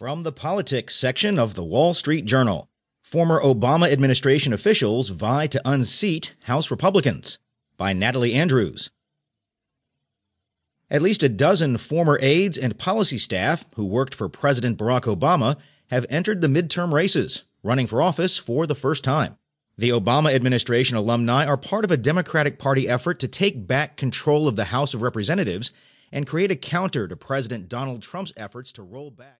From the politics section of the Wall Street Journal, former Obama administration officials vie to unseat House Republicans by Natalie Andrews. At least a dozen former aides and policy staff who worked for President Barack Obama have entered the midterm races, running for office for the first time. The Obama administration alumni are part of a Democratic Party effort to take back control of the House of Representatives and create a counter to President Donald Trump's efforts to roll back.